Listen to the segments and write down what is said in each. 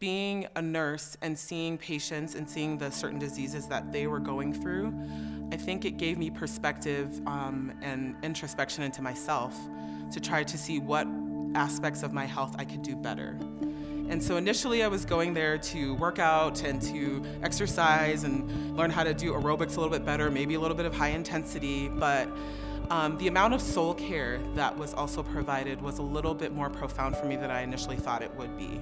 being a nurse and seeing patients and seeing the certain diseases that they were going through, I think it gave me perspective um, and introspection into myself to try to see what aspects of my health I could do better. And so initially, I was going there to work out and to exercise and learn how to do aerobics a little bit better, maybe a little bit of high intensity. But um, the amount of soul care that was also provided was a little bit more profound for me than I initially thought it would be.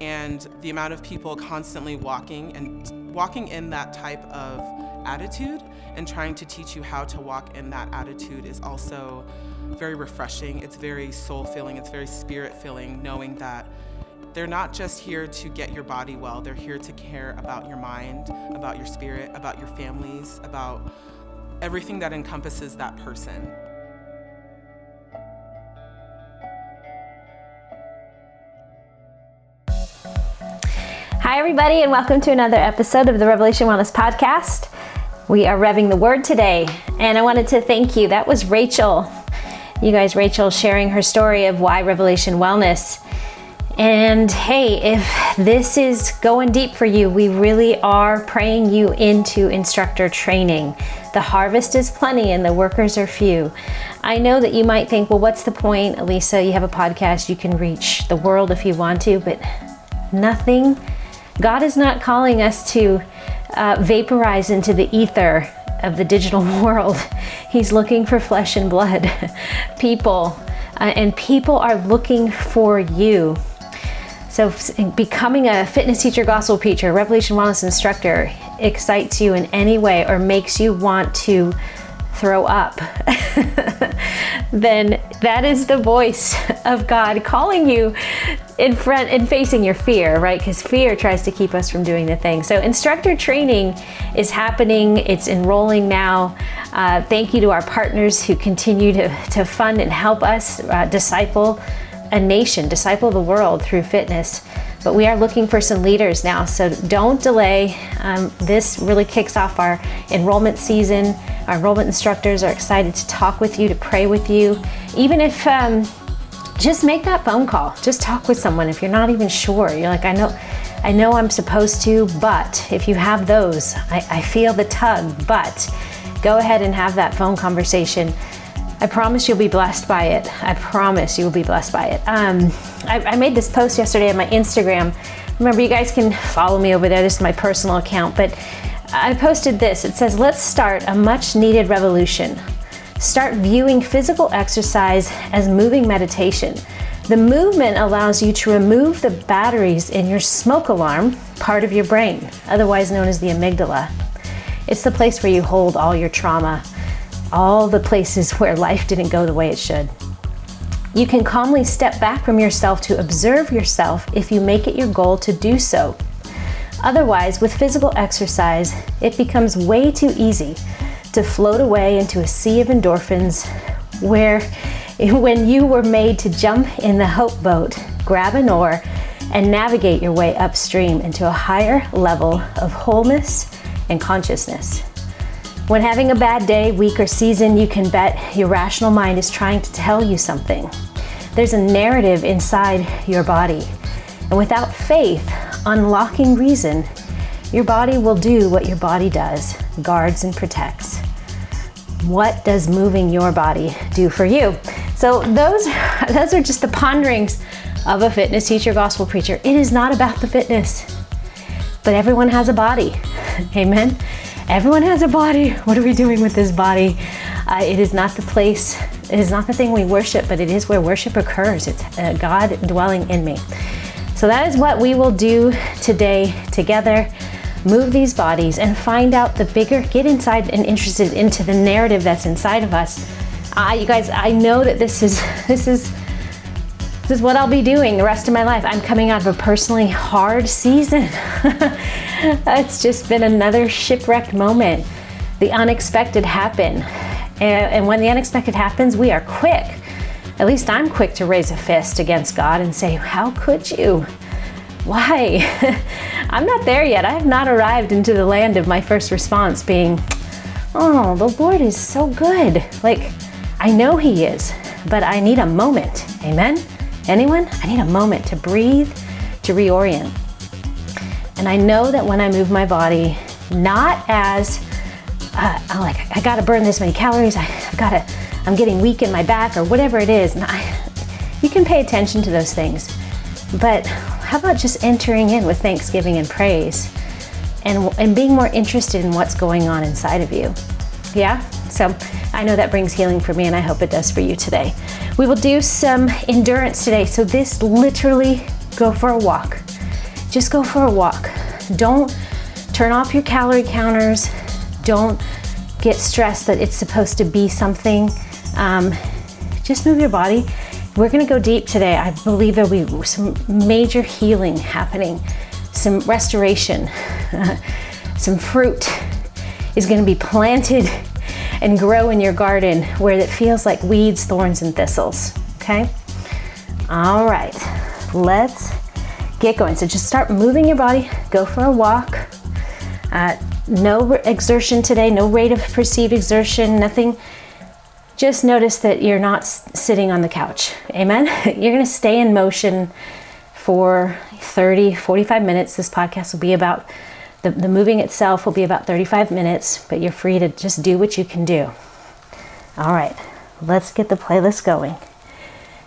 And the amount of people constantly walking and walking in that type of attitude and trying to teach you how to walk in that attitude is also very refreshing. It's very soul filling, it's very spirit filling, knowing that they're not just here to get your body well, they're here to care about your mind, about your spirit, about your families, about everything that encompasses that person. Everybody, and welcome to another episode of the Revelation Wellness Podcast. We are revving the word today, and I wanted to thank you. That was Rachel. You guys, Rachel sharing her story of why Revelation Wellness and hey, if this is going deep for you, we really are praying you into instructor training. The harvest is plenty and the workers are few. I know that you might think, well, what's the point? Alisa, you have a podcast, you can reach the world if you want to, but nothing. God is not calling us to uh, vaporize into the ether of the digital world. He's looking for flesh and blood, people, uh, and people are looking for you. So, becoming a fitness teacher, gospel preacher, revelation wellness instructor excites you in any way or makes you want to throw up, then that is the voice of God calling you in front and facing your fear, right? Because fear tries to keep us from doing the thing. So, instructor training is happening, it's enrolling now. Uh, thank you to our partners who continue to, to fund and help us uh, disciple a nation, disciple the world through fitness. But we are looking for some leaders now, so don't delay. Um, this really kicks off our enrollment season. Our enrollment instructors are excited to talk with you, to pray with you. Even if um, just make that phone call, just talk with someone if you're not even sure. You're like, I know. I know I'm supposed to, but if you have those, I, I feel the tug, but go ahead and have that phone conversation I promise you'll be blessed by it. I promise you will be blessed by it. Um, I, I made this post yesterday on my Instagram. Remember, you guys can follow me over there. This is my personal account, but I posted this. It says, Let's start a much needed revolution. Start viewing physical exercise as moving meditation. The movement allows you to remove the batteries in your smoke alarm part of your brain, otherwise known as the amygdala. It's the place where you hold all your trauma, all the places where life didn't go the way it should. You can calmly step back from yourself to observe yourself if you make it your goal to do so. Otherwise, with physical exercise, it becomes way too easy to float away into a sea of endorphins where, when you were made to jump in the hope boat, grab an oar, and navigate your way upstream into a higher level of wholeness and consciousness. When having a bad day, week, or season, you can bet your rational mind is trying to tell you something. There's a narrative inside your body. And without faith, unlocking reason, your body will do what your body does guards and protects. What does moving your body do for you? So, those, those are just the ponderings of a fitness teacher, gospel preacher. It is not about the fitness, but everyone has a body. Amen. Everyone has a body. What are we doing with this body? Uh, it is not the place, it is not the thing we worship, but it is where worship occurs. It's uh, God dwelling in me. So that is what we will do today together. Move these bodies and find out the bigger, get inside and interested into the narrative that's inside of us. Uh, you guys, I know that this is this is this is what I'll be doing the rest of my life. I'm coming out of a personally hard season. it's just been another shipwrecked moment. The unexpected happened. And when the unexpected happens, we are quick. At least I'm quick to raise a fist against God and say, How could you? Why? I'm not there yet. I have not arrived into the land of my first response being, Oh, the Lord is so good. Like, I know He is, but I need a moment. Amen? Anyone? I need a moment to breathe, to reorient. And I know that when I move my body, not as uh, I'm like, I gotta burn this many calories, I, gotta, I'm getting weak in my back or whatever it is. I, you can pay attention to those things. But how about just entering in with thanksgiving and praise and, and being more interested in what's going on inside of you? Yeah? So I know that brings healing for me, and I hope it does for you today. We will do some endurance today. So, this literally go for a walk. Just go for a walk. Don't turn off your calorie counters. Don't get stressed that it's supposed to be something. Um, just move your body. We're going to go deep today. I believe there'll be some major healing happening, some restoration, some fruit is going to be planted and grow in your garden where it feels like weeds, thorns, and thistles. Okay? All right, let's get going. So just start moving your body, go for a walk. Uh, no exertion today, no rate of perceived exertion, nothing. Just notice that you're not sitting on the couch. Amen? You're going to stay in motion for 30, 45 minutes. This podcast will be about the, the moving itself will be about 35 minutes, but you're free to just do what you can do. All right, let's get the playlist going.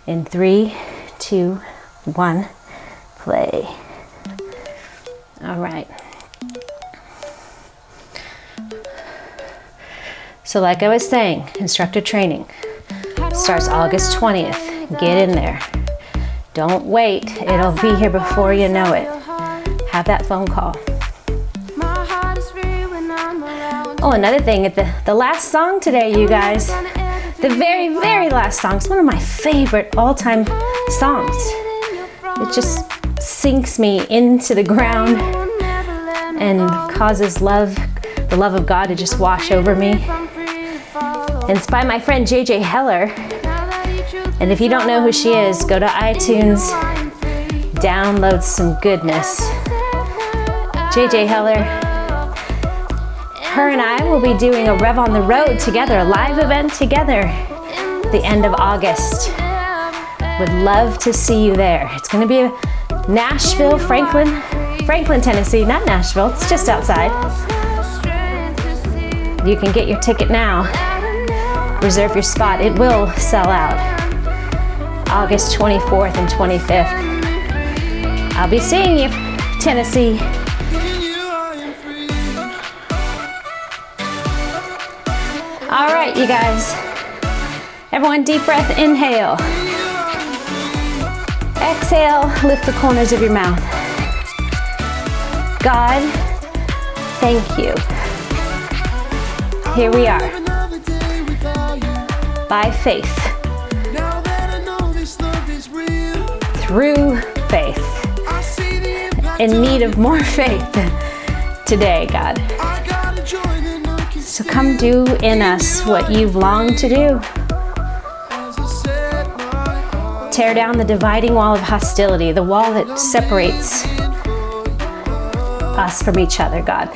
In three, two, one, play. All right. So, like I was saying, instructor training starts August 20th. Get in there. Don't wait, it'll be here before you know it. Have that phone call. Oh, another thing, the, the last song today, you guys, the very, very last song, it's one of my favorite all time songs. It just sinks me into the ground and causes love, the love of God to just wash over me. And it's by my friend JJ Heller. And if you don't know who she is, go to iTunes, download some goodness. JJ Heller, her and I will be doing a Rev on the Road together, a live event together, the end of August. Would love to see you there. It's going to be Nashville, Franklin, Franklin, Tennessee, not Nashville, it's just outside. You can get your ticket now. Reserve your spot, it will sell out. August 24th and 25th. I'll be seeing you, Tennessee. Right, you guys. Everyone, deep breath, inhale. Exhale, lift the corners of your mouth. God, thank you. Here we are. By faith. Through faith. In need of more faith today, God. So come do in us what you've longed to do. Tear down the dividing wall of hostility, the wall that separates us from each other, God.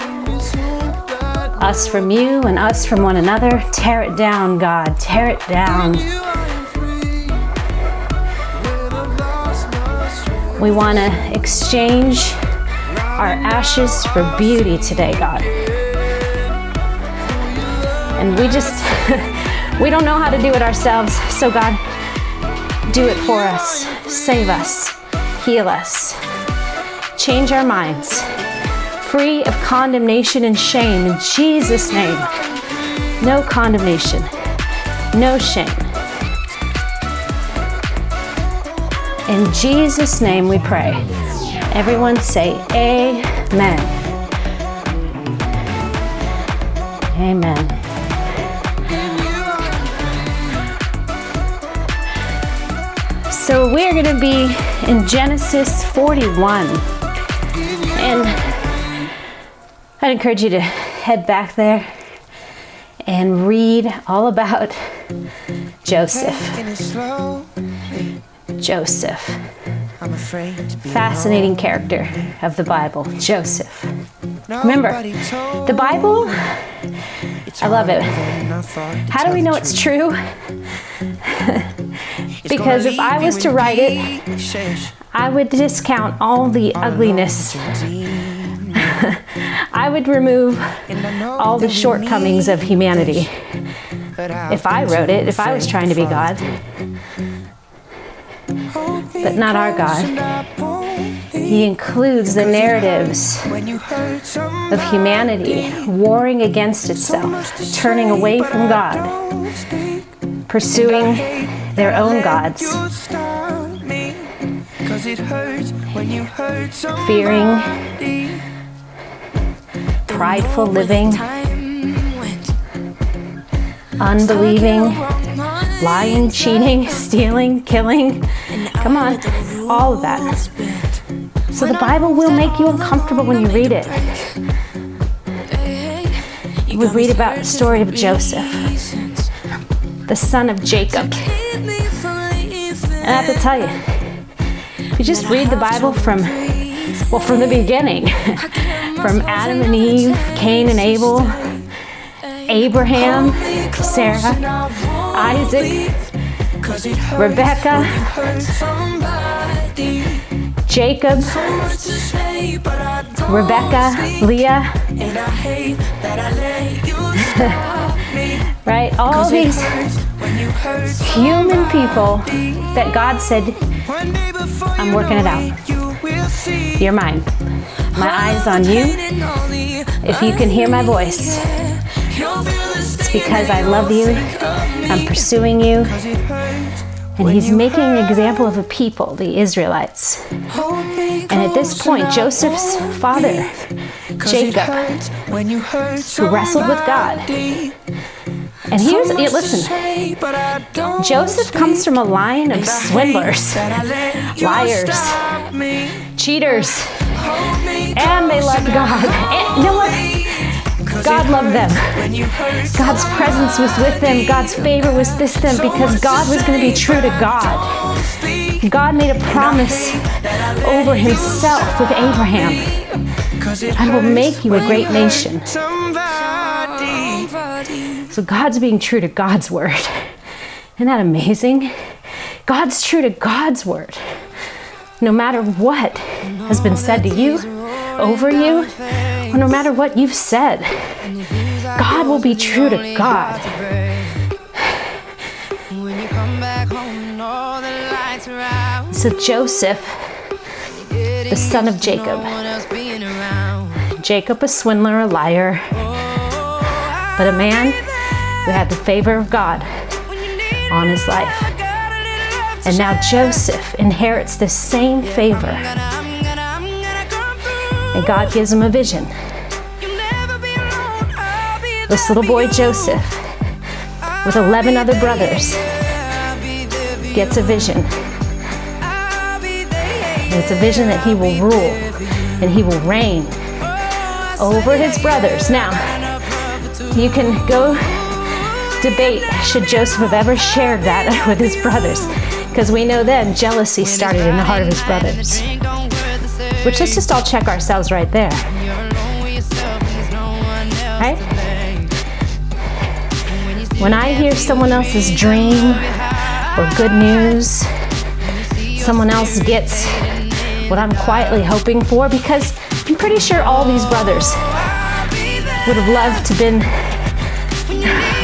Us from you and us from one another. Tear it down, God. Tear it down. We want to exchange our ashes for beauty today, God. And we just, we don't know how to do it ourselves. So, God, do it for us. Save us. Heal us. Change our minds. Free of condemnation and shame in Jesus' name. No condemnation. No shame. In Jesus' name we pray. Everyone say, Amen. Amen. So we're going to be in Genesis 41. And I'd encourage you to head back there and read all about Joseph. Joseph. Fascinating character of the Bible, Joseph. Remember, the Bible, I love it. How do we know it's true? because if I was to write it, I would discount all the ugliness I would remove all the shortcomings of humanity. If I wrote it, if I was trying to be God. But not our God. He includes the narratives of humanity warring against itself, turning away from God, pursuing their own gods, fearing, prideful living, unbelieving, lying, cheating, stealing, killing. Come on, all of that. So the Bible will make you uncomfortable when you read it. You would read about the story of Joseph, the son of Jacob. And I have to tell you, if you just read the Bible from, well, from the beginning, from Adam and Eve, Cain and Abel, Abraham, Sarah, Isaac, Rebecca, Jacob, Rebecca, Leah, right? All these human people that God said, I'm working it out. You're mine. My eyes on you. If you can hear my voice, it's because I love you. I'm pursuing you. And he's making an example of a people, the Israelites. And at this point, Joseph's father, Jacob, who wrestled with God. And here's, it. listen, Joseph comes from a line of swindlers, liars, cheaters, and they loved God. And you know what? God loved them. God's presence was with them. God's favor was with them because God was going to be true to God. God made a promise over himself with Abraham. I will make you a great nation. So God's being true to God's word. Isn't that amazing? God's true to God's word. No matter what has been said to you, over you, or no matter what you've said, God will be true to God. So Joseph, the son of Jacob, Jacob a swindler, a liar, but a man who had the favor of God on his life. And now Joseph inherits the same favor. And God gives him a vision. This little boy Joseph, with 11 other brothers, gets a vision. And it's a vision that he will rule and he will reign over his brothers. Now, you can go debate should Joseph have ever shared that with his brothers, because we know then jealousy started in the heart of his brothers. Which let's just all check ourselves right there. Right? When I hear someone else's dream or good news, someone else gets what I'm quietly hoping for, because I'm pretty sure all these brothers would have loved to been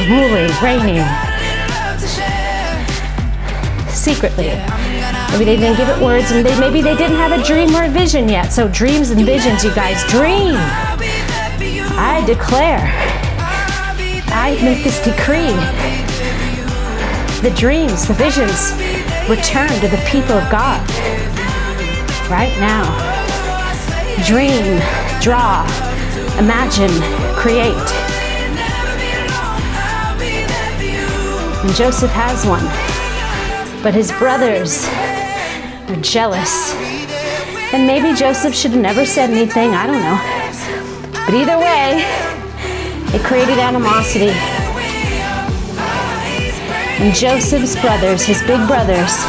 ruling, reigning secretly. Maybe they didn't give it words, and they, maybe they didn't have a dream or a vision yet. So dreams and visions, you guys, dream. I declare. I make this decree. The dreams, the visions, return to the people of God right now. Dream, draw, imagine, create. And Joseph has one. But his brothers are jealous. And maybe Joseph should have never said anything, I don't know. But either way, it created animosity. And Joseph's brothers, his big brothers,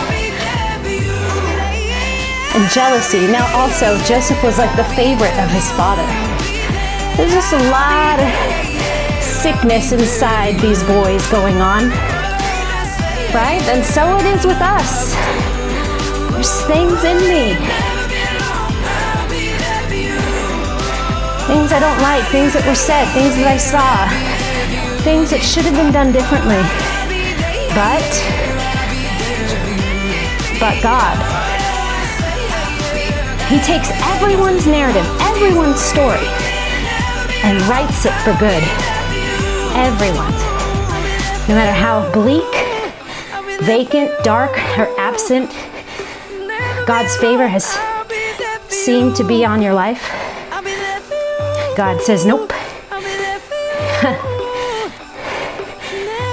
and jealousy. Now, also, Joseph was like the favorite of his father. There's just a lot of sickness inside these boys going on, right? And so it is with us. There's things in me things I don't like, things that were said, things that I saw, things that should have been done differently. But, but God, He takes everyone's narrative, everyone's story, and writes it for good. Everyone's. No matter how bleak, vacant, dark, or absent God's favor has seemed to be on your life, God says, Nope.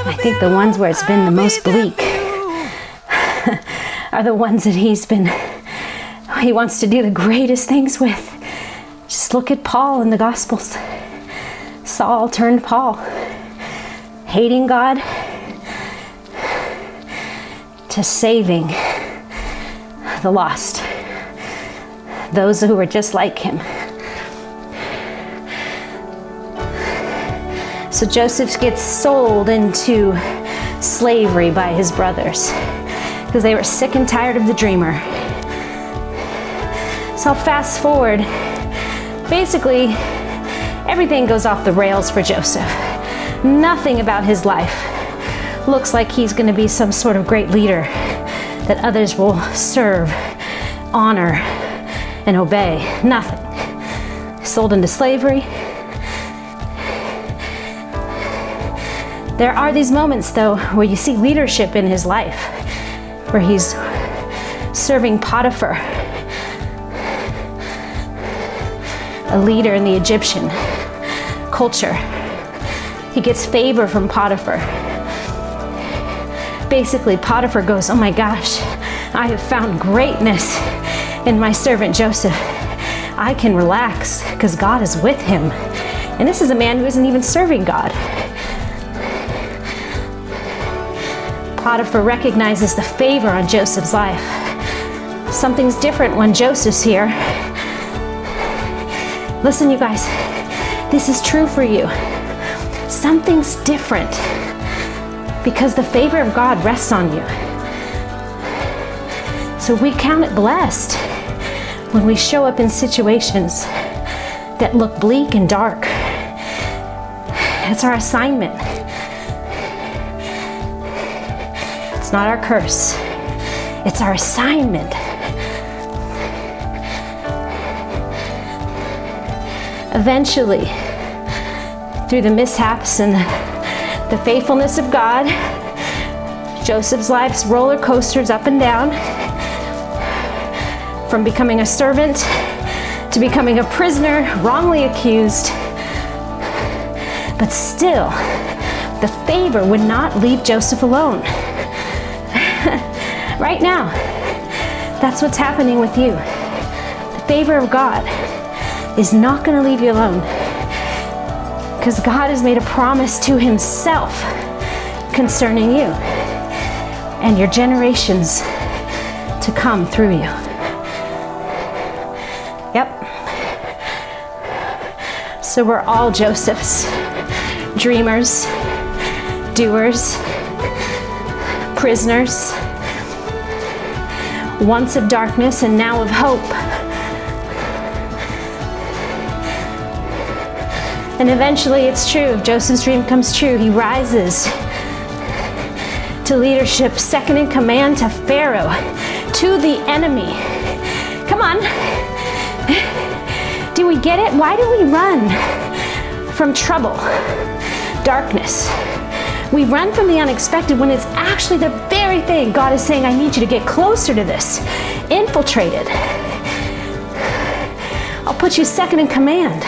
I think the ones where it's been the most bleak are the ones that He's been, He wants to do the greatest things with. Just look at Paul in the Gospels. Saul turned Paul, hating God to saving the lost, those who were just like him. So Joseph gets sold into slavery by his brothers because they were sick and tired of the dreamer. So I'll fast forward. Basically, everything goes off the rails for Joseph. Nothing about his life looks like he's going to be some sort of great leader that others will serve, honor, and obey. Nothing. Sold into slavery. There are these moments, though, where you see leadership in his life, where he's serving Potiphar, a leader in the Egyptian culture. He gets favor from Potiphar basically Potiphar goes, Oh my gosh, I have found greatness in my servant Joseph. I can relax because God is with him. And this is a man who isn't even serving God. Potiphar recognizes the favor on Joseph's life. Something's different when Joseph's here. Listen, you guys, this is true for you. Something's different because the favor of God rests on you. So we count it blessed when we show up in situations that look bleak and dark. That's our assignment. It's not our curse, it's our assignment. Eventually, through the mishaps and the, the faithfulness of God, Joseph's life's roller coasters up and down, from becoming a servant to becoming a prisoner, wrongly accused. But still, the favor would not leave Joseph alone. right now, that's what's happening with you. The favor of God is not going to leave you alone because God has made a promise to Himself concerning you and your generations to come through you. Yep. So we're all Josephs, dreamers, doers, prisoners, once of darkness and now of hope. And eventually it's true. Joseph's dream comes true. He rises to leadership, second in command to Pharaoh, to the enemy. Come on. Do we get it? Why do we run from trouble, darkness? We run from the unexpected when it's actually the very thing God is saying, I need you to get closer to this. Infiltrate it. I'll put you second in command.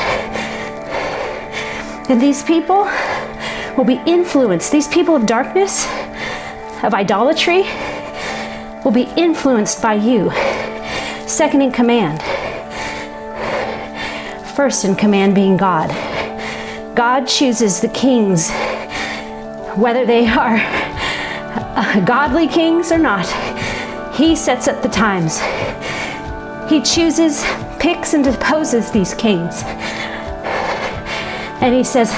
And these people will be influenced. These people of darkness, of idolatry, will be influenced by you. Second in command. First in command being God. God chooses the kings, whether they are godly kings or not. He sets up the times. He chooses, picks, and deposes these kings and he says,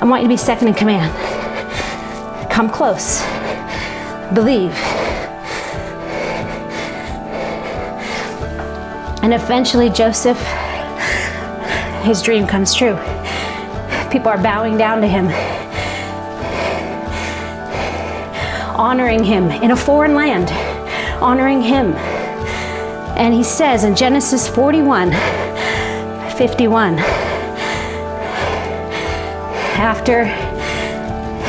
I want you to be second in command. Come close. Believe. And eventually, Joseph, his dream comes true. People are bowing down to him, honoring him in a foreign land, honoring him. And he says in Genesis 41 51, after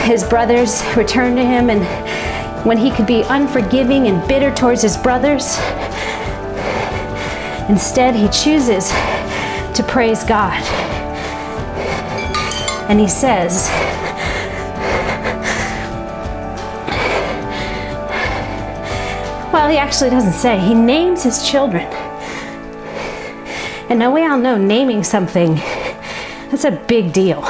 his brothers returned to him and when he could be unforgiving and bitter towards his brothers, instead he chooses to praise God. And he says, Well, he actually doesn't say. He names his children. And now we all know naming something, that's a big deal.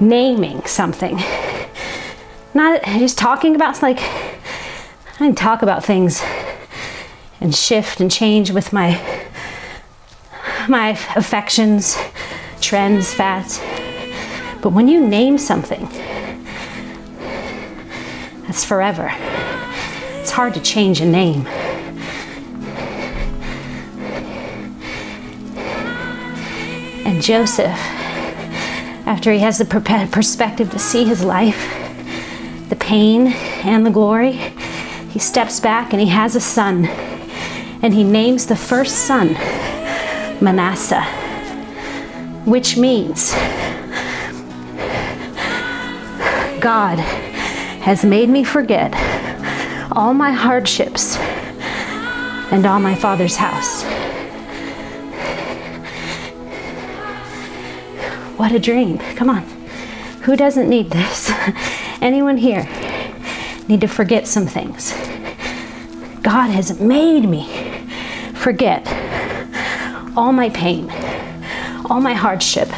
Naming something. Not just talking about, like, I can talk about things and shift and change with my my affections, trends, fads. But when you name something, that's forever. It's hard to change a name. And Joseph, after he has the perspective to see his life, the pain and the glory, he steps back and he has a son. And he names the first son Manasseh, which means God has made me forget all my hardships and all my father's house. What a dream. Come on. Who doesn't need this? Anyone here need to forget some things? God has made me forget all my pain, all my hardship,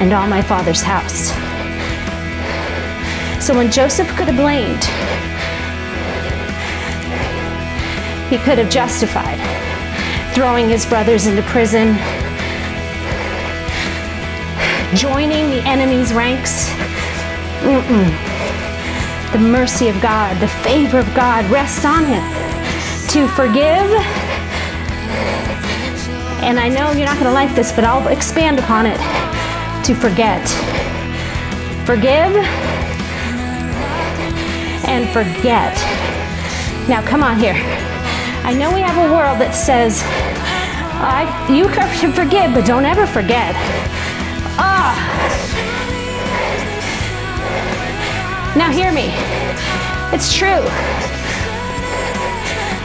and all my father's house. So when Joseph could have blamed, he could have justified throwing his brothers into prison, joining the enemy's ranks. Mm-mm. The mercy of God, the favor of God rests on him to forgive. And I know you're not going to like this, but I'll expand upon it to forget. Forgive and forget. Now, come on here. I know we have a world that says, I, you can forgive, but don't ever forget. Ah. Now, hear me. It's true.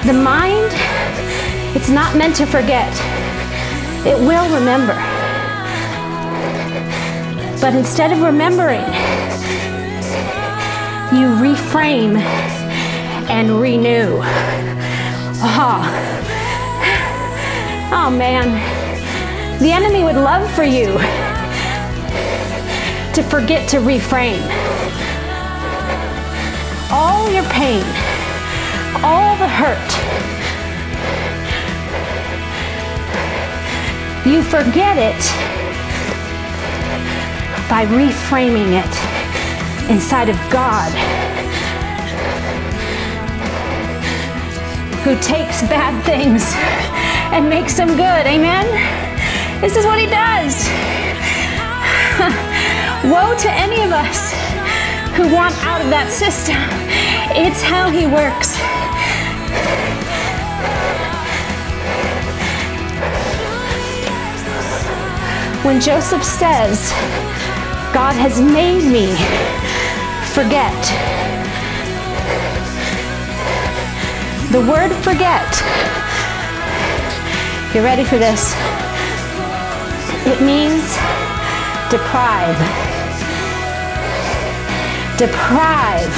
The mind, it's not meant to forget. It will remember. But instead of remembering, you reframe and renew. Oh, oh man, the enemy would love for you to forget to reframe. All your pain all the hurt. You forget it by reframing it inside of God, who takes bad things and makes them good. Amen? This is what He does. Woe to any of us who want out of that system. It's how He works. when Joseph says, God has made me forget. The word forget, You're ready for this? It means deprive. Deprive.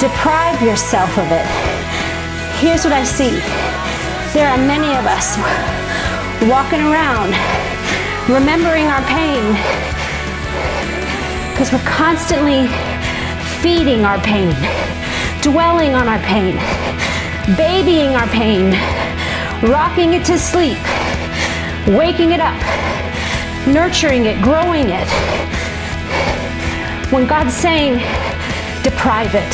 Deprive yourself of it. Here's what I see there are many of us walking around remembering our pain. Because we're constantly feeding our pain, dwelling on our pain, babying our pain, rocking it to sleep, waking it up, nurturing it, growing it. When God's saying, deprive it,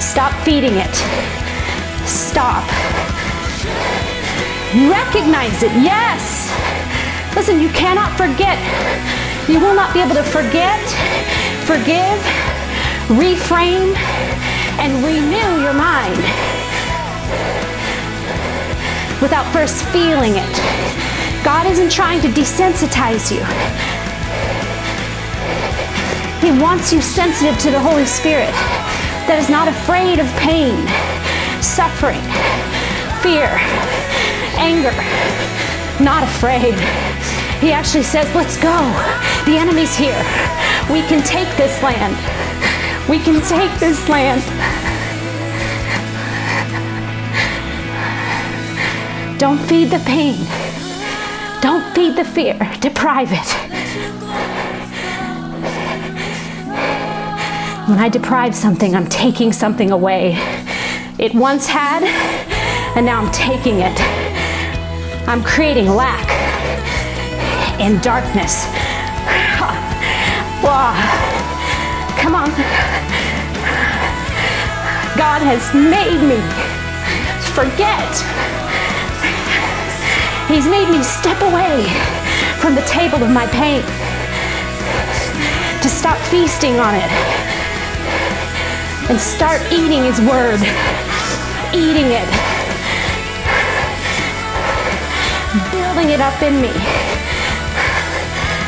stop feeding it, stop. Recognize it, yes. Listen, you cannot forget. You will not be able to forget, forgive, reframe, and renew your mind without first feeling it. God isn't trying to desensitize you. He wants you sensitive to the Holy Spirit that is not afraid of pain, suffering, fear, anger, not afraid. He actually says, Let's go. The enemy's here. We can take this land. We can take this land. Don't feed the pain. Don't feed the fear. Deprive it. When I deprive something, I'm taking something away. It once had, and now I'm taking it. I'm creating lack and darkness. Come on. God has made me forget. He's made me step away from the table of my pain to stop feasting on it and start eating His Word, eating it, building it up in me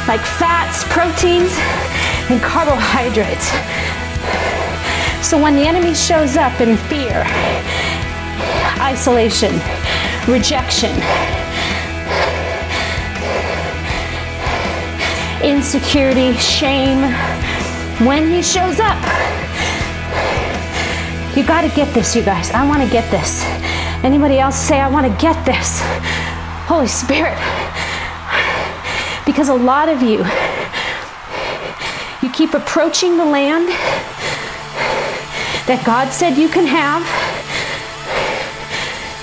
like fats, proteins, and carbohydrates. So when the enemy shows up in fear, isolation, rejection, insecurity, shame, when he shows up, you got to get this, you guys. I want to get this. Anybody else say, I want to get this? Holy Spirit. Because a lot of you, you keep approaching the land that God said you can have.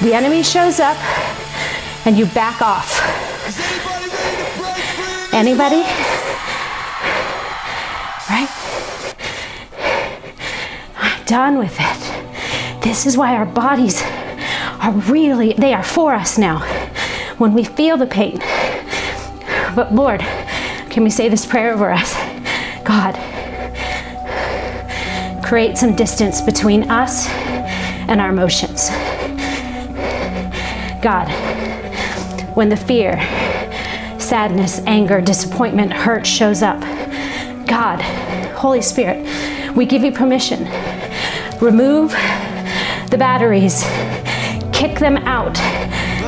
The enemy shows up and you back off. Anybody? Right? I'm done with it. This is why our bodies are really, they are for us now. When we feel the pain, but Lord, can we say this prayer over us? God, create some distance between us and our emotions. God, when the fear, sadness, anger, disappointment, hurt shows up, God, Holy Spirit, we give you permission. Remove the batteries, kick them out,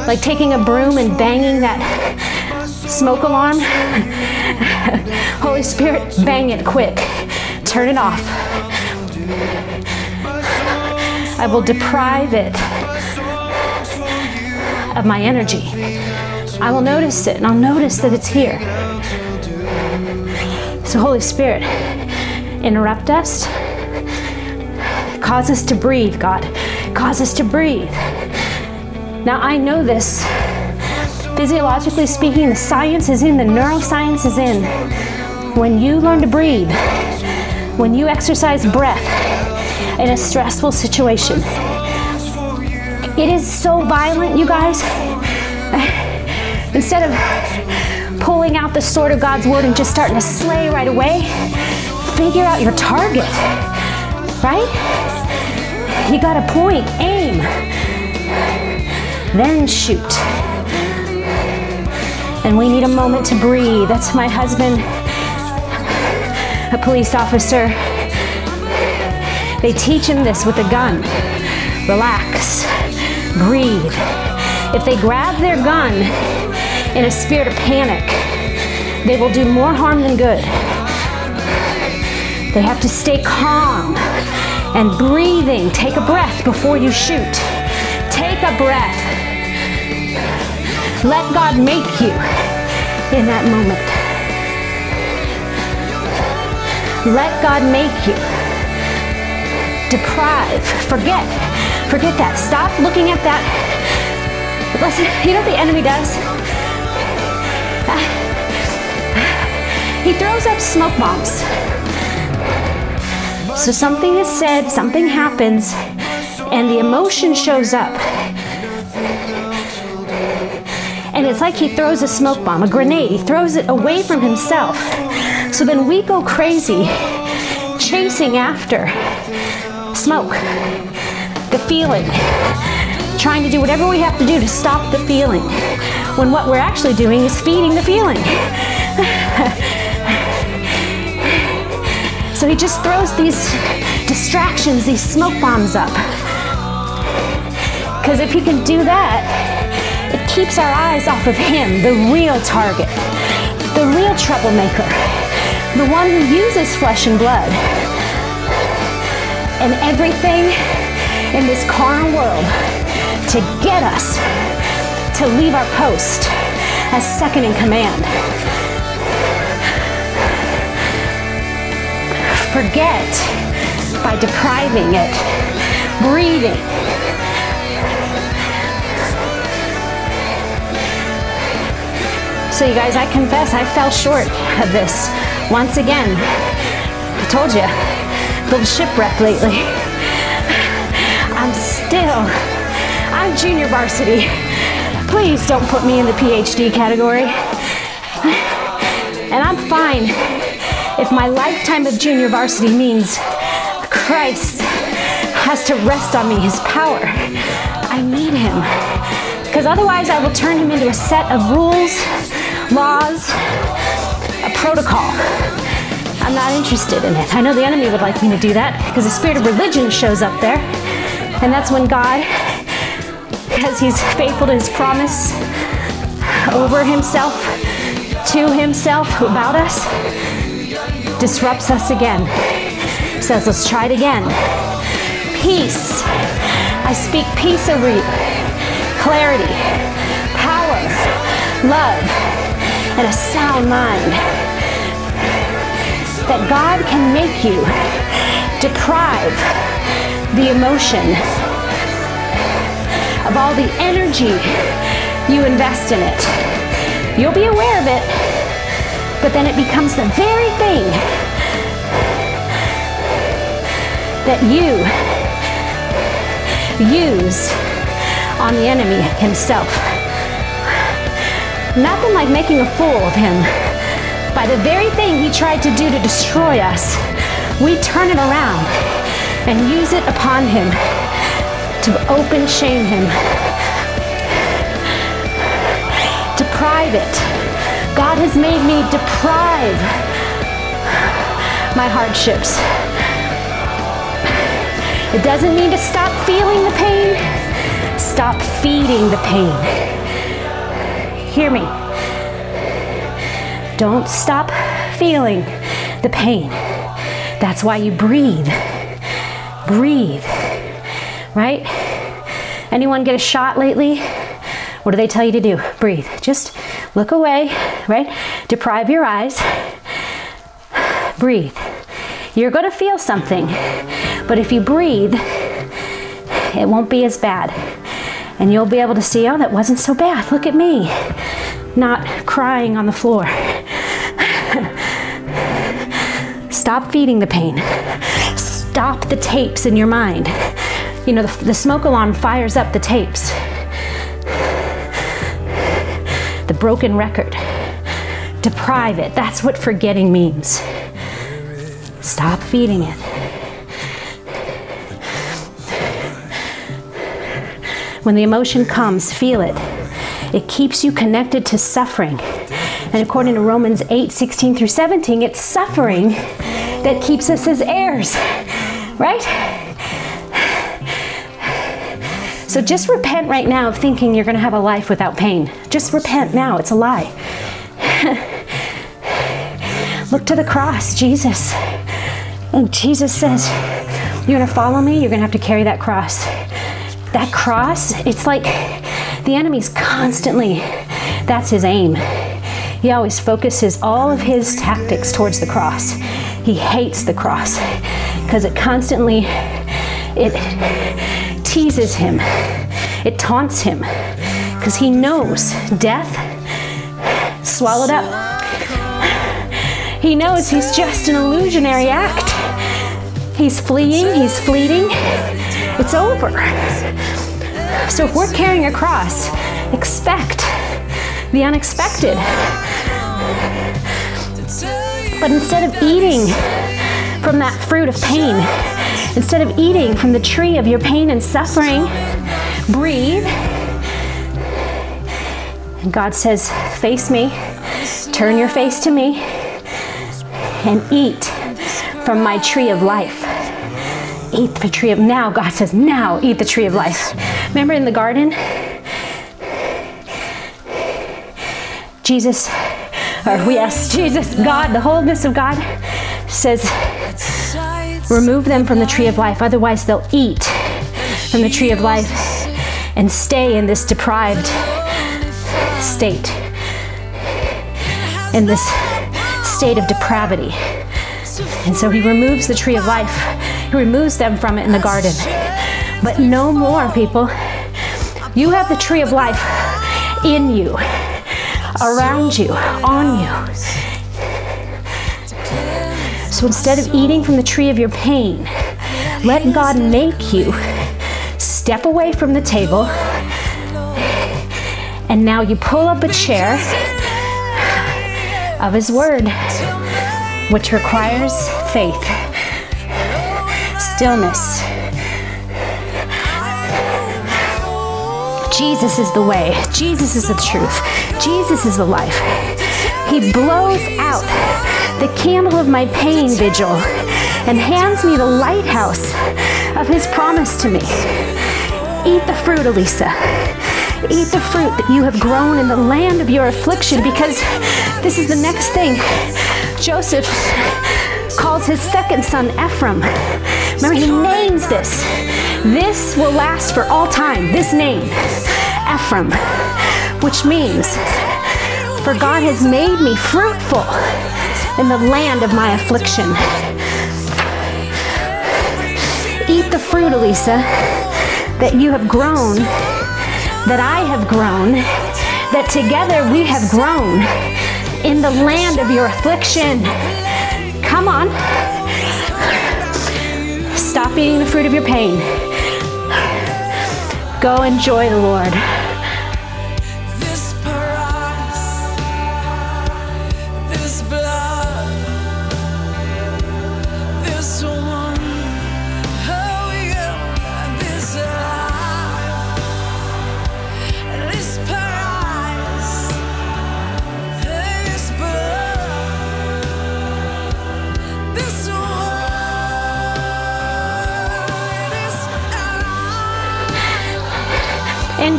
like taking a broom and banging that smoke alarm. Holy Spirit, bang it quick. Turn it off. I will deprive it of my energy. I will notice it and I'll notice that it's here. So, Holy Spirit, interrupt us. Cause us to breathe, God. Cause us to breathe. Now, I know this physiologically speaking, the science is in, the neuroscience is in. When you learn to breathe, when you exercise breath in a stressful situation, it is so violent, you guys. Instead of pulling out the sword of God's word and just starting to slay right away, figure out your target, right? You got to point, aim, then shoot and we need a moment to breathe. That's my husband, a police officer. They teach him this with a gun. Relax, breathe. If they grab their gun in a spirit of panic, they will do more harm than good. They have to stay calm and breathing. Take a breath before you shoot. Take a breath. Let God make you in that moment. Let God make you. Deprive. Forget. Forget that. Stop looking at that. Listen, you know what the enemy does? He throws up smoke bombs. So something is said, something happens, and the emotion shows up. And it's like he throws a smoke bomb, a grenade. He throws it away from himself. So then we go crazy chasing after smoke, the feeling, trying to do whatever we have to do to stop the feeling, when what we're actually doing is feeding the feeling. so he just throws these distractions, these smoke bombs up. Because if he can do that, it keeps our eyes off of him, the real target, the real troublemaker, the one who uses flesh and blood and everything in this carnal world to get us to leave our post as second in command. Forget by depriving it, breathing. So, you guys, I confess I fell short of this once again. I told you, little shipwreck lately. I'm still, I'm junior varsity. Please don't put me in the PhD category. And I'm fine if my lifetime of junior varsity means Christ has to rest on me, his power. I need him. Because otherwise, I will turn him into a set of rules, laws, a protocol. I'm not interested in it. I know the enemy would like me to do that because the spirit of religion shows up there. And that's when God, because he's faithful to his promise over himself, to himself, about us, disrupts us again. Says, let's try it again. Peace. I speak peace over you. Clarity, power, love, and a sound mind. That God can make you deprive the emotion of all the energy you invest in it. You'll be aware of it, but then it becomes the very thing that you use on the enemy himself. Nothing like making a fool of him. By the very thing he tried to do to destroy us, we turn it around and use it upon him to open shame him, deprive it. God has made me deprive my hardships. It doesn't mean to stop feeling the pain, stop feeding the pain. Hear me. Don't stop feeling the pain. That's why you breathe. Breathe. Right? Anyone get a shot lately? What do they tell you to do? Breathe. Just look away, right? Deprive your eyes. Breathe. You're going to feel something, but if you breathe, it won't be as bad. And you'll be able to see, oh, that wasn't so bad. Look at me, not crying on the floor. Stop feeding the pain. Stop the tapes in your mind. You know, the, the smoke alarm fires up the tapes. The broken record. Deprive it. That's what forgetting means. Stop feeding it. When the emotion comes, feel it. It keeps you connected to suffering. And according to Romans 8 16 through 17, it's suffering that keeps us as heirs, right? So just repent right now of thinking you're going to have a life without pain. Just repent now. It's a lie. Look to the cross, Jesus. And Jesus says, You're going to follow me, you're going to have to carry that cross. That cross, it's like the enemy's constantly, that's his aim. He always focuses all of his tactics towards the cross. He hates the cross because it constantly it teases him. It taunts him because he knows death swallowed up. He knows he's just an illusionary act. He's fleeing, he's fleeting. It's over. So if we're carrying a cross, expect the unexpected. But instead of eating from that fruit of pain, instead of eating from the tree of your pain and suffering, breathe. And God says, Face me, turn your face to me, and eat from my tree of life. Eat the tree of now. God says, Now eat the tree of life. Remember in the garden? Jesus, or ask Jesus, God, the wholeness of God says, remove them from the tree of life, otherwise, they'll eat from the tree of life and stay in this deprived state, in this state of depravity. And so he removes the tree of life, he removes them from it in the garden. But no more, people. You have the tree of life in you around you, on you. So instead of eating from the tree of your pain, let God make you step away from the table. And now you pull up a chair of His Word, which requires faith, stillness. Jesus is the way, Jesus is the truth, Jesus is the life. He blows out the candle of my pain vigil and hands me the lighthouse of his promise to me. Eat the fruit, Alisa. Eat the fruit that you have grown in the land of your affliction because this is the next thing. Joseph calls his second son Ephraim. Remember, he names this. This will last for all time. This name, Ephraim, which means, for God has made me fruitful in the land of my affliction. Eat the fruit, Alisa, that you have grown, that I have grown, that together we have grown in the land of your affliction. Come on. Stop eating the fruit of your pain. Go enjoy the Lord.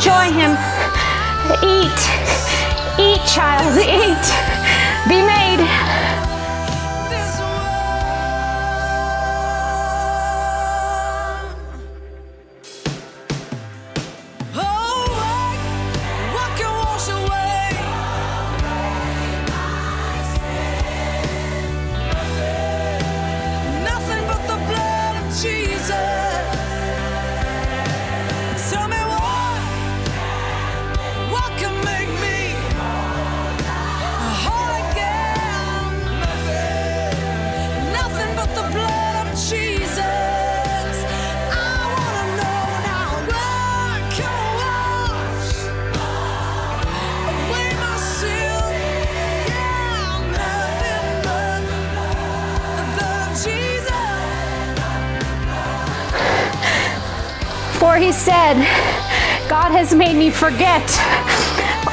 Enjoy him. Eat. Eat, child. Eat. Be made. Said, God has made me forget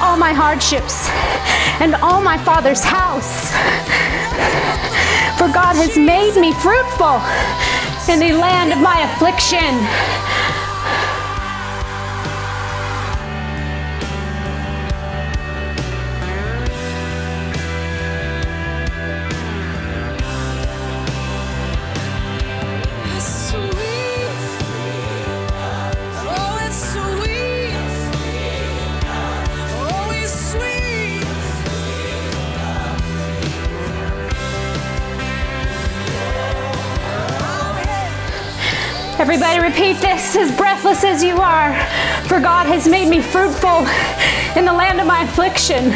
all my hardships and all my father's house. For God has made me fruitful in the land of my affliction. Everybody repeat this as breathless as you are. For God has made me fruitful in the land of my affliction.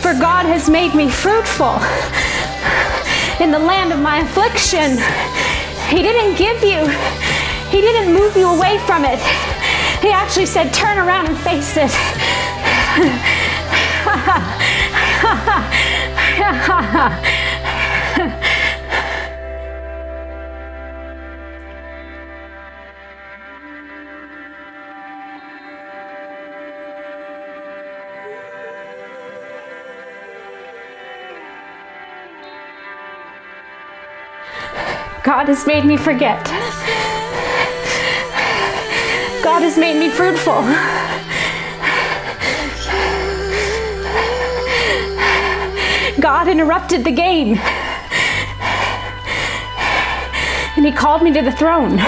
For God has made me fruitful in the land of my affliction. He didn't give you, He didn't move you away from it. He actually said, turn around and face it. God has made me forget. God has made me fruitful. God interrupted the game. And He called me to the throne.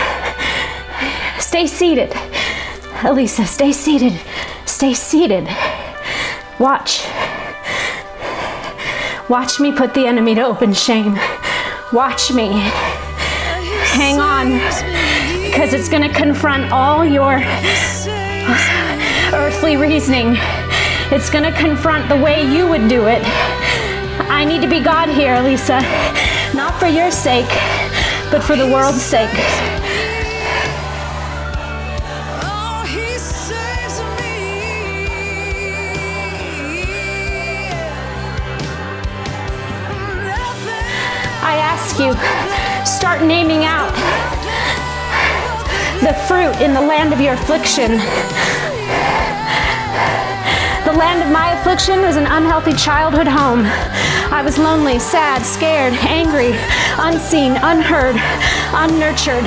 Stay seated. Alisa, stay seated. Stay seated. Watch. Watch me put the enemy to open shame. Watch me. Hang on, because it's going to confront all your earthly reasoning. It's going to confront the way you would do it. I need to be God here, Lisa. Not for your sake, but for the world's sake. Start naming out the fruit in the land of your affliction. The land of my affliction was an unhealthy childhood home. I was lonely, sad, scared, angry, unseen, unheard, unnurtured,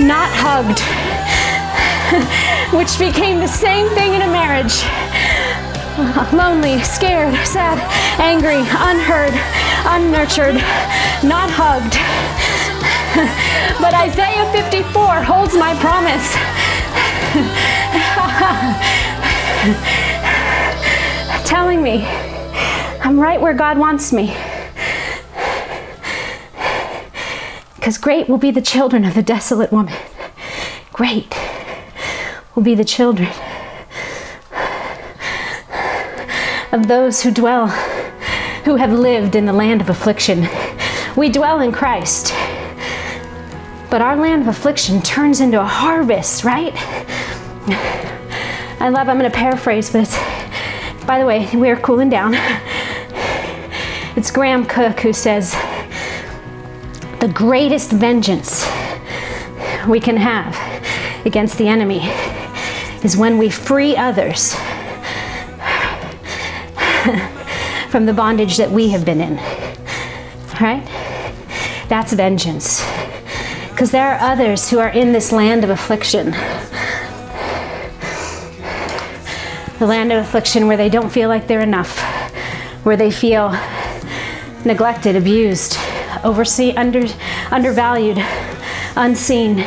not hugged, which became the same thing in a marriage. Lonely, scared, sad, angry, unheard, unnurtured, not hugged. but Isaiah 54 holds my promise. Telling me I'm right where God wants me. Because great will be the children of the desolate woman. Great will be the children of those who dwell, who have lived in the land of affliction. We dwell in Christ. But our land of affliction turns into a harvest, right? I love, I'm going to paraphrase, but it's, by the way, we're cooling down. It's Graham Cooke who says, the greatest vengeance we can have against the enemy is when we free others from the bondage that we have been in. Right? That's vengeance. Because there are others who are in this land of affliction. The land of affliction where they don't feel like they're enough, where they feel neglected, abused, overseen, under, undervalued, unseen.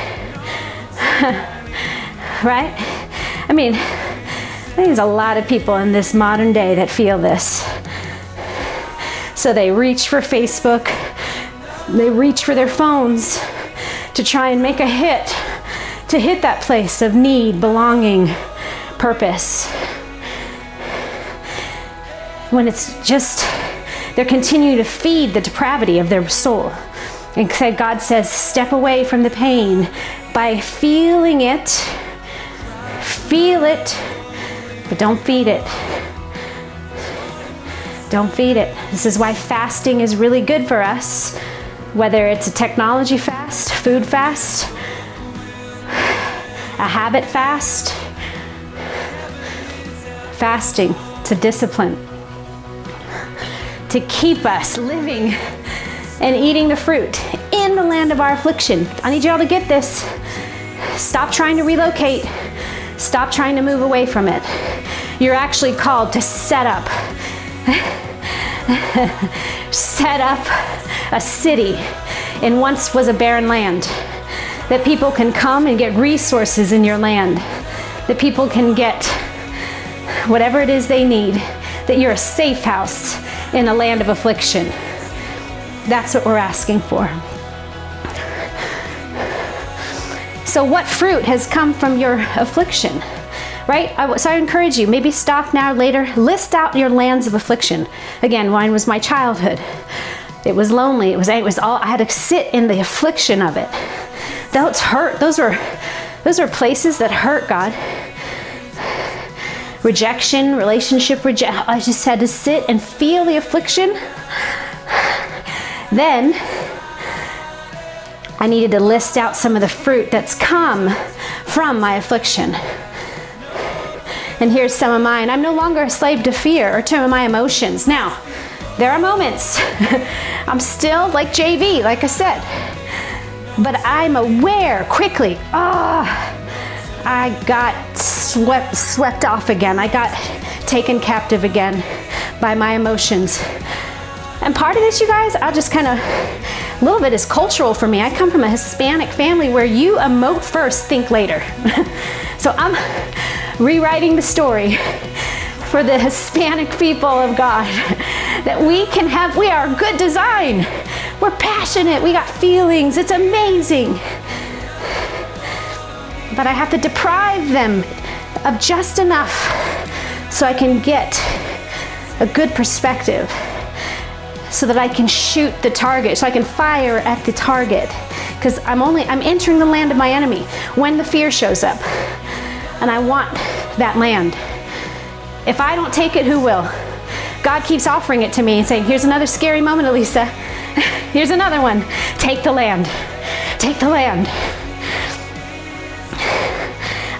right? I mean, there's a lot of people in this modern day that feel this. So they reach for Facebook, they reach for their phones to try and make a hit, to hit that place of need, belonging, purpose. When it's just, they're continuing to feed the depravity of their soul. And God says, step away from the pain by feeling it, feel it, but don't feed it. Don't feed it. This is why fasting is really good for us, whether it's a technology fast, food fast, a habit fast. Fasting to discipline, to keep us living and eating the fruit in the land of our affliction. I need y'all to get this. Stop trying to relocate. Stop trying to move away from it. You're actually called to set up set up a city in once was a barren land. That people can come and get resources in your land. That people can get whatever it is they need. That you're a safe house in a land of affliction. That's what we're asking for. So, what fruit has come from your affliction? Right? So I encourage you, maybe stop now, later, list out your lands of affliction. Again, mine was my childhood. It was lonely. It was, it was all, I had to sit in the affliction of it. Those hurt. Those were, those were places that hurt God. rejection, relationship reject. I just had to sit and feel the affliction. Then I needed to list out some of the fruit that's come from my affliction. And here's some of mine. I'm no longer a slave to fear or to my emotions. Now, there are moments. I'm still like JV, like I said. But I'm aware quickly. Ah, oh, I got swept swept off again. I got taken captive again by my emotions. And part of this, you guys, I'll just kind of a little bit is cultural for me. I come from a Hispanic family where you emote first, think later. so I'm rewriting the story for the Hispanic people of God that we can have, we are good design. We're passionate, we got feelings, it's amazing. But I have to deprive them of just enough so I can get a good perspective so that I can shoot the target, so I can fire at the target. Because I'm only I'm entering the land of my enemy when the fear shows up. And I want that land. If I don't take it, who will? God keeps offering it to me and saying, Here's another scary moment, Alisa. Here's another one. Take the land. Take the land.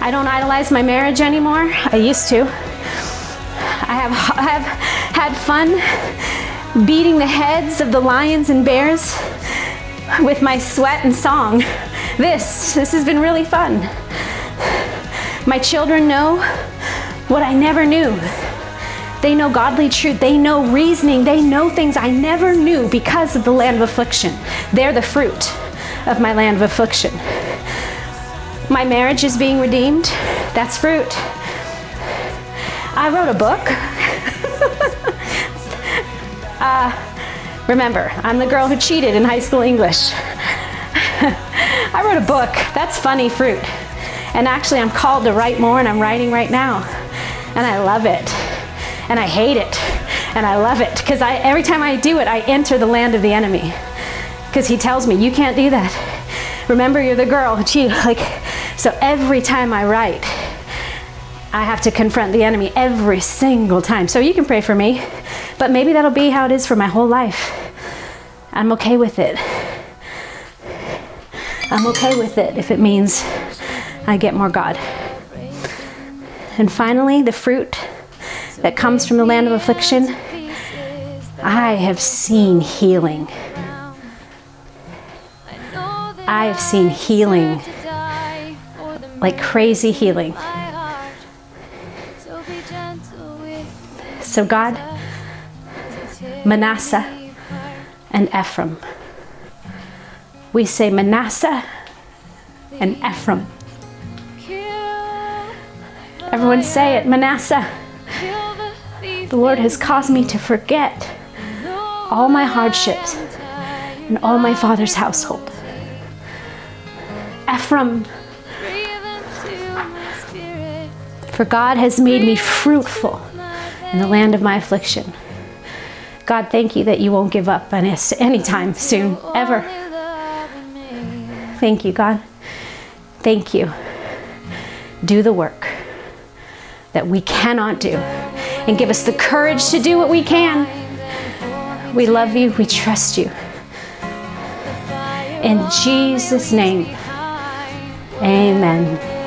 I don't idolize my marriage anymore. I used to. I have, I have had fun beating the heads of the lions and bears with my sweat and song. This, this has been really fun. My children know what I never knew. They know godly truth. They know reasoning. They know things I never knew because of the land of affliction. They're the fruit of my land of affliction. My marriage is being redeemed. That's fruit. I wrote a book. Uh, remember, I'm the girl who cheated in high school English. I wrote a book. That's funny fruit. And actually, I'm called to write more, and I'm writing right now. And I love it. And I hate it. And I love it because every time I do it, I enter the land of the enemy. Because he tells me, you can't do that. Remember, you're the girl who cheated. Like, so every time I write, I have to confront the enemy every single time. So you can pray for me, but maybe that'll be how it is for my whole life. I'm okay with it. I'm okay with it if it means I get more God. And finally, the fruit that comes from the land of affliction I have seen healing. I have seen healing, like crazy healing. So, God, Manasseh and Ephraim. We say Manasseh and Ephraim. Everyone say it Manasseh. The Lord has caused me to forget all my hardships and all my father's household. Ephraim, for God has made me fruitful in the land of my affliction. God, thank you that you won't give up on us anytime soon, ever. Thank you, God. Thank you. Do the work that we cannot do and give us the courage to do what we can. We love you, we trust you. In Jesus' name, amen.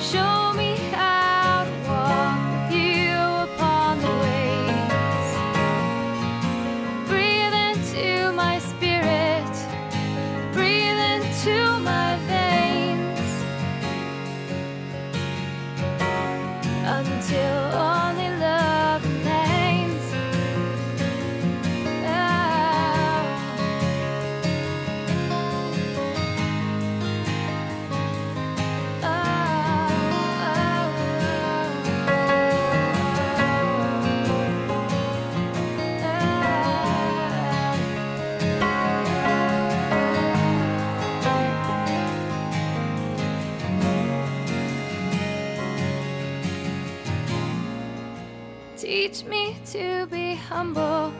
show humble.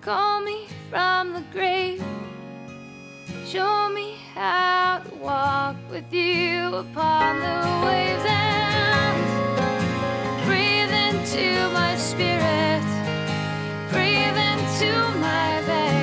Call me from the grave. Show me how to walk with you upon the waves and breathe into my spirit, breathe into my veins.